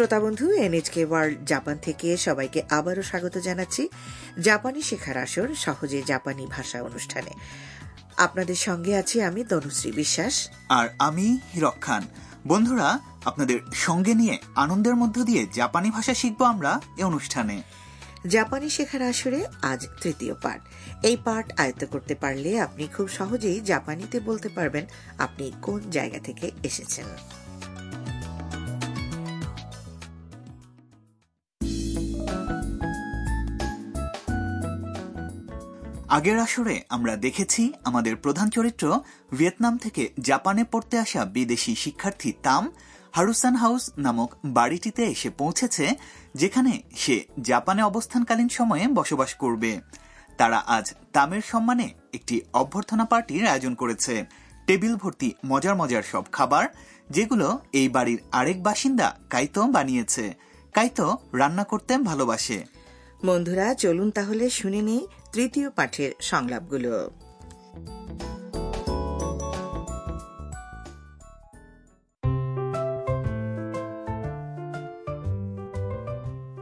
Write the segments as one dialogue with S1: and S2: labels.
S1: শ্রোতা বন্ধু এনএচকে world Japan থেকে সবাইকে আবারও স্বাগত জানাচ্ছি জাপানি শেখার আসর সহজে জাপানি ভাষা অনুষ্ঠানে। আপনাদের সঙ্গে আছি আমি তনুশ্রী বিশ্বাস।
S2: আর আমি হিরক খান। বন্ধুরা আপনাদের সঙ্গে নিয়ে আনন্দের মধ্য দিয়ে জাপানি ভাষা শিখব আমরা এই অনুষ্ঠানে।
S1: জাপানি শেখার আসরে আজ তৃতীয় পাঠ। এই পাঠ আয়ত্ত করতে পারলে আপনি খুব সহজেই জাপানিতে বলতে পারবেন আপনি কোন জায়গা থেকে এসেছেন।
S2: আগের আসরে আমরা দেখেছি আমাদের প্রধান চরিত্র ভিয়েতনাম থেকে জাপানে পড়তে আসা বিদেশি শিক্ষার্থী তাম হারুসান হাউস নামক বাড়িটিতে এসে পৌঁছেছে, যেখানে সে জাপানে অবস্থানকালীন সময়ে বসবাস করবে। তারা আজ তামের সম্মানে একটি অভ্যর্থনা পার্টির আয়োজন করেছে। টেবিল ভর্তি মজার মজার সব খাবার, যেগুলো এই বাড়ির আরেক বাসিন্দা কাইতো বানিয়েছে। কাইতো রান্না করতে ভালোবাসে।
S1: বন্ধুরা চলুন তাহলে শুনে নেই তৃতীয় পাঠের সংলাপগুলো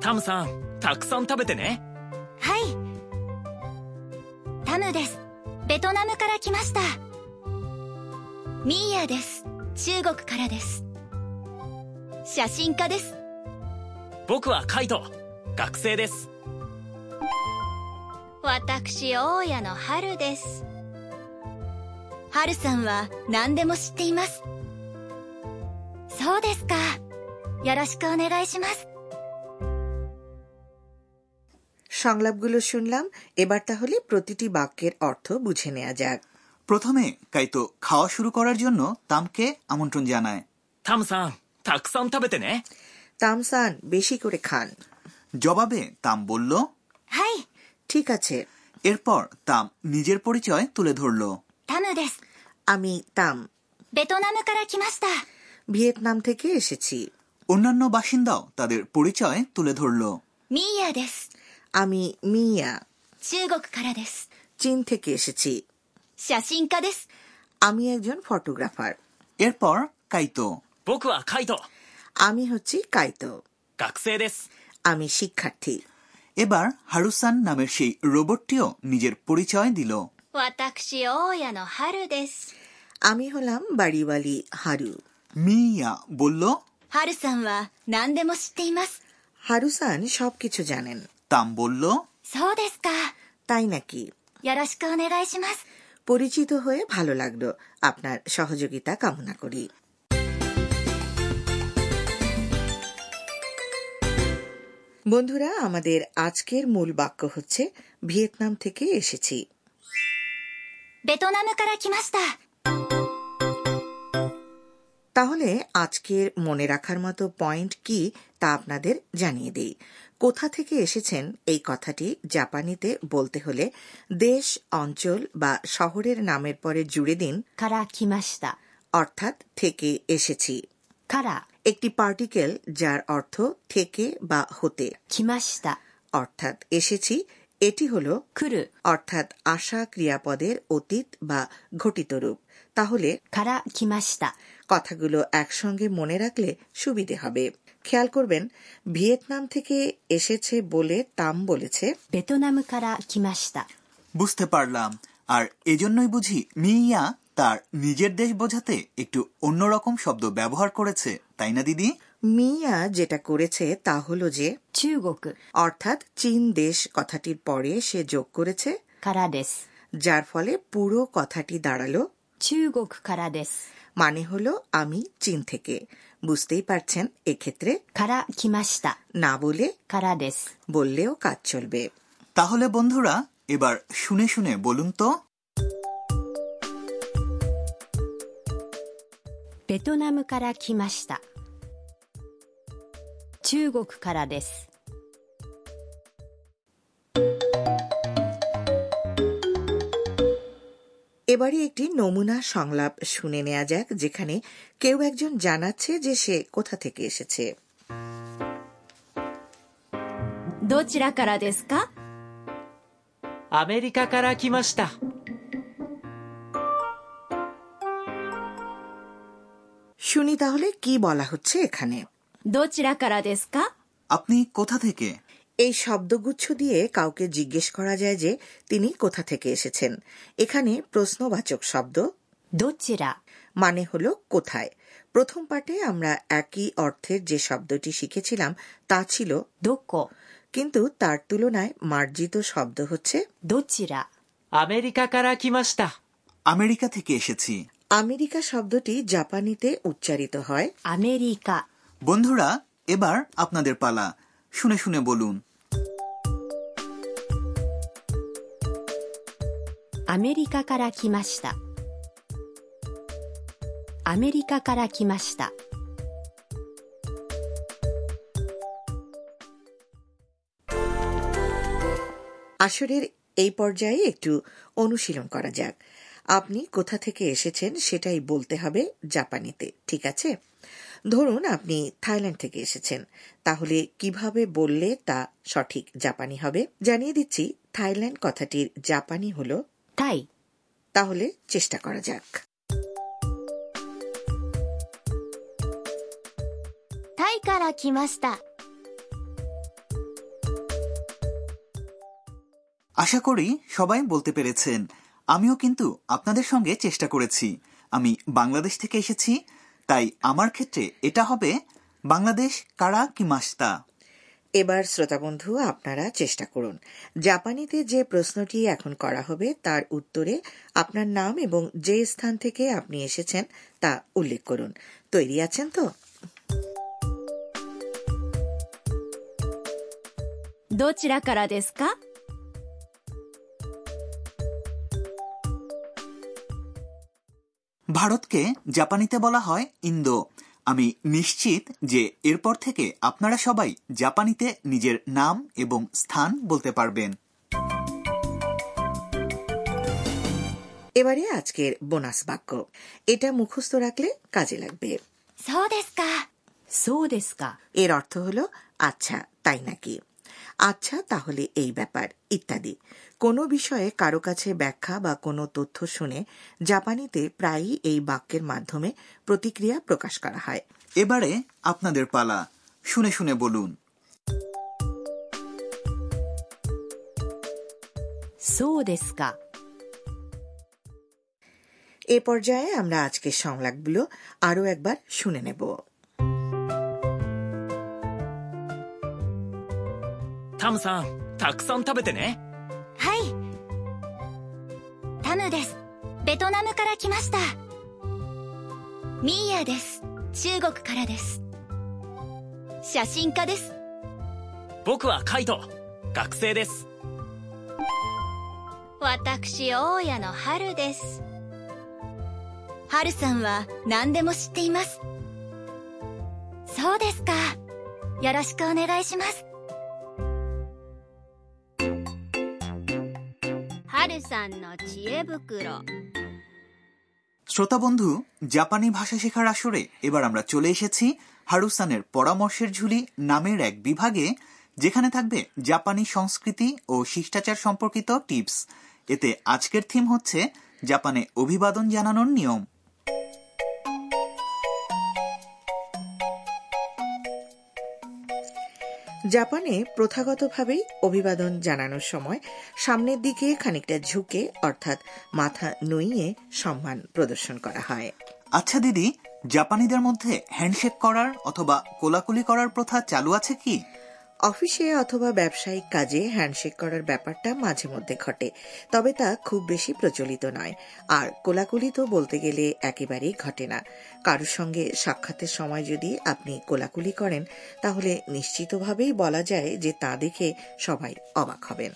S3: タムさんたくさん食べてね
S4: はいタムですベトナムから来ましたミーヤです中国からです写真家です
S3: 僕はカイト学生です
S4: 私大家の春です春さんは何でも知っていますそうですかよろしくお願いします
S1: সংলাপগুলো শুনলাম এবার তাহলে প্রতিটি বাক্যের অর্থ বুঝে নেওয়া যাক
S2: প্রথমে কাইতো খাওয়া শুরু করার জন্য তামকে আমন্ত্রণ জানায়
S3: タムさんたくさん食べてね
S1: তামসান বেশি করে খান
S2: জবাবে তাম বলল
S4: はい
S1: ঠিক আছে
S2: এরপর তাম নিজের পরিচয় তুলে ধরল
S4: タムです
S1: আমি তাম
S4: ベトナムから来ました
S1: ভিয়েতনাম থেকে এসেছি
S2: অন্যান্য বাসিন্দাও তাদের পরিচয় তুলে ধরল
S4: ミーヤです
S1: আমি মিয়া
S4: 中国からです
S1: চীন থেকে এসেছি
S4: 写真家です
S1: আমি একজন ফটোগ্রাফার
S2: এরপর কাইতো
S3: 僕はカイト
S1: আমি হচ্ছি কাইতো
S3: 学生です
S1: আমি শিক্ষার্থী
S2: এবার হারুসান নামের সেই রোবটটিও নিজের পরিচয় দিল।
S1: আমি হলাম বাড়িওয়ালি হারু।
S2: মিয়া বলল
S1: হারুসান সব সবকিছু জানেন।
S2: তাম বলল
S1: তাই নাকি? পরিচিত হয়ে ভালো লাগল। আপনার সহযোগিতা কামনা করি। বন্ধুরা আমাদের আজকের মূল বাক্য হচ্ছে ভিয়েতনাম থেকে এসেছি। তাহলে আজকের মনে রাখার মতো পয়েন্ট কি তা আপনাদের জানিয়ে দিই। কোথা থেকে এসেছেন এই কথাটি জাপানিতে বলতে হলে দেশ অঞ্চল বা শহরের নামের পরে জুড়ে দিন অর্থাৎ থেকে এসেছি।
S4: কারা?
S1: একটি পার্টিকেল যার অর্থ থেকে বা হতে। অর্থাৎ এসেছি এটি হল
S4: খুরু
S1: অর্থাৎ আশা ক্রিয়াপদের অতীত বা ঘটিত রূপ। তাহলে
S4: খারা খিমাশিতা
S1: কথাগুলো একসঙ্গে মনে রাখলে সুবিধে হবে। খেয়াল করবেন ভিয়েতনাম থেকে এসেছে বলে তাম বলেছে।
S4: বেতনাম কারা কিমাস্তা
S2: বুঝতে পারলাম। আর এজন্যই বুঝি মিয়া তার নিজের দেশ বোঝাতে একটু অন্যরকম শব্দ ব্যবহার করেছে তাই না দিদি?
S1: মিয়া যেটা করেছে তা হল যে অর্থাৎ চীন দেশ কথাটির পরে সে যোগ করেছে যার ফলে পুরো কথাটি দাঁড়াল। মানে হলো আমি চীন থেকে। বুঝতেই পারছেন এক্ষেত্রে?
S4: খারা
S1: না বলে
S4: খারা
S1: বললেও কাজ চলবে।
S2: তাহলে বন্ধুরা এবার শুনে শুনে বলুন তো
S4: ベトナムから来ました中国からです
S1: এবারে একটি নমুনা সংলাপ শুনে নেওয়া যাক যেখানে কেউ একজন জানাচ্ছে যে সে কোথা থেকে এসেছে
S4: どちらからですか
S5: アメリカから来ました
S1: শুনি তাহলে কি বলা হচ্ছে এখানে
S4: どちらからですか
S2: আপনি কোথা থেকে
S1: এই শব্দগুচ্ছ দিয়ে কাউকে জিজ্ঞেস করা যায় যে তিনি কোথা থেকে এসেছেন এখানে প্রশ্নবাচক শব্দ
S4: どちら
S1: মানে হল কোথায় প্রথম পাঠে আমরা একই অর্থের যে শব্দটি শিখেছিলাম তা ছিল
S4: どこ
S1: কিন্তু তার তুলনায় মার্জিত শব্দ হচ্ছে
S4: どちら
S5: アメリカから来ました。
S2: আমেরিকা থেকে এসেছি
S1: আমেরিকা শব্দটি জাপানিতে উচ্চারিত হয়
S4: アメリカ
S2: বন্ধুরা এবার আপনাদের পালা শুনে শুনে বলুন
S4: アメリカから来ましたアメリカから来ました
S1: আসরের এই পর্যায়ে একটু অনুশীলন করা যাক আপনি কোথা থেকে এসেছেন সেটাই বলতে হবে জাপানিতে ঠিক আছে? ধরুন আপনি থাইল্যান্ড থেকে এসেছেন তাহলে কীভাবে বললে তা সঠিক জাপানি হবে? জানিয়ে দিচ্ছি থাইল্যান্ড কথাটির জাপানি হল
S4: তাই।
S1: তাহলে চেষ্টা করা যাক।
S4: তাই কারা
S2: আশা করি সবাই বলতে পেরেছেন আমিও কিন্তু আপনাদের সঙ্গে চেষ্টা করেছি। আমি বাংলাদেশ থেকে এসেছি তাই আমার ক্ষেত্রে এটা হবে বাংলাদেশ কারা কি মাস্তা?
S1: এবার শ্রোতাবন্ধু আপনারা চেষ্টা করুন। জাপানিতে যে প্রশ্নটি এখন করা হবে তার উত্তরে আপনার নাম এবং যে স্থান থেকে আপনি এসেছেন তা উল্লেখ করুন। তৈরি আছেন তো?
S4: দোচরা কারা
S2: ভারতকে জাপানিতে বলা হয় ইন্দো। আমি নিশ্চিত যে এরপর থেকে আপনারা সবাই জাপানিতে নিজের নাম এবং স্থান বলতে পারবেন।
S1: এবারে আজকের বোনাস বাক্য। এটা মুখস্থ রাখলে কাজে লাগবে। এর অর্থ হলো আচ্ছা তাই নাকি? আচ্ছা তাহলে এই ব্যাপার ইত্যাদি। কোনো বিষয়ে কারো কাছে ব্যাখ্যা বা কোনো তথ্য শুনে জাপানিতে প্রায়ই এই বাক্যের মাধ্যমে প্রতিক্রিয়া প্রকাশ করা হয়
S2: এবারে আপনাদের পালা শুনে শুনে বলুন
S4: そうですか
S1: এ পর্যায়ে আমরা আজকের সংলাপগুলো আরও একবার শুনে নেব
S3: タムさんたくさん食べてね
S4: はい。タムです。ベトナムから来ました。ミーヤです。中国からです。写真家です。
S3: 僕はカイト。学生です。
S4: 私大家の春です。春さんは何でも知っています。そうですか。よろしくお願いします 春さんの知恵袋
S2: শ্রোতা বন্ধু জাপানি ভাষা শেখার আসরে এবার আমরা চলে এসেছি হারুসানের পরামর্শের ঝুলি নামের এক বিভাগে যেখানে থাকবে জাপানি সংস্কৃতি ও শিষ্টাচার সম্পর্কিত টিপস এতে আজকের থিম হচ্ছে জাপানে অভিবাদন জানানোর নিয়ম
S1: জাপানে প্রথাগতভাবেই অভিবাদন জানানোর সময় সামনের দিকে খানিকটা ঝুঁকে, অর্থাৎ মাথা নুইয়ে সম্মান প্রদর্শন করা হয়।
S2: আচ্ছা দিদি, জাপানিদের মধ্যে হ্যান্ডশেক করার অথবা কোলাকুলি করার প্রথা চালু আছে কি?
S1: অফিসে অথবা ব্যবসায়িক কাজে হ্যান্ডশেক করার ব্যাপারটা মাঝে মধ্যে ঘটে, তবে তা খুব বেশি প্রচলিত নয়। আর কোলাকুলি তো বলতে গেলে একেবারেই ঘটে না। কারোর সঙ্গে সাক্ষাতের সময় যদি আপনি কোলাকুলি করেন, তাহলে নিশ্চিতভাবেই বলা যায় যে তা দেখে সবাই অবাক হবেন।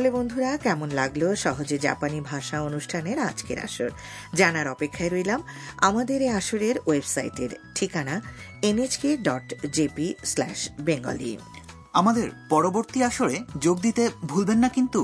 S1: তাহলে বন্ধুরা, কেমন লাগল সহজে জাপানি ভাষা অনুষ্ঠানের আজকের আসর? জানার অপেক্ষায় রইলাম আমাদের এই আসরের ওয়েবসাইটের ঠিকানা NHK dot JP slash Bengali
S2: আমাদের পরবর্তী আসরে যোগ দিতে ভুলবেন না কিন্তু।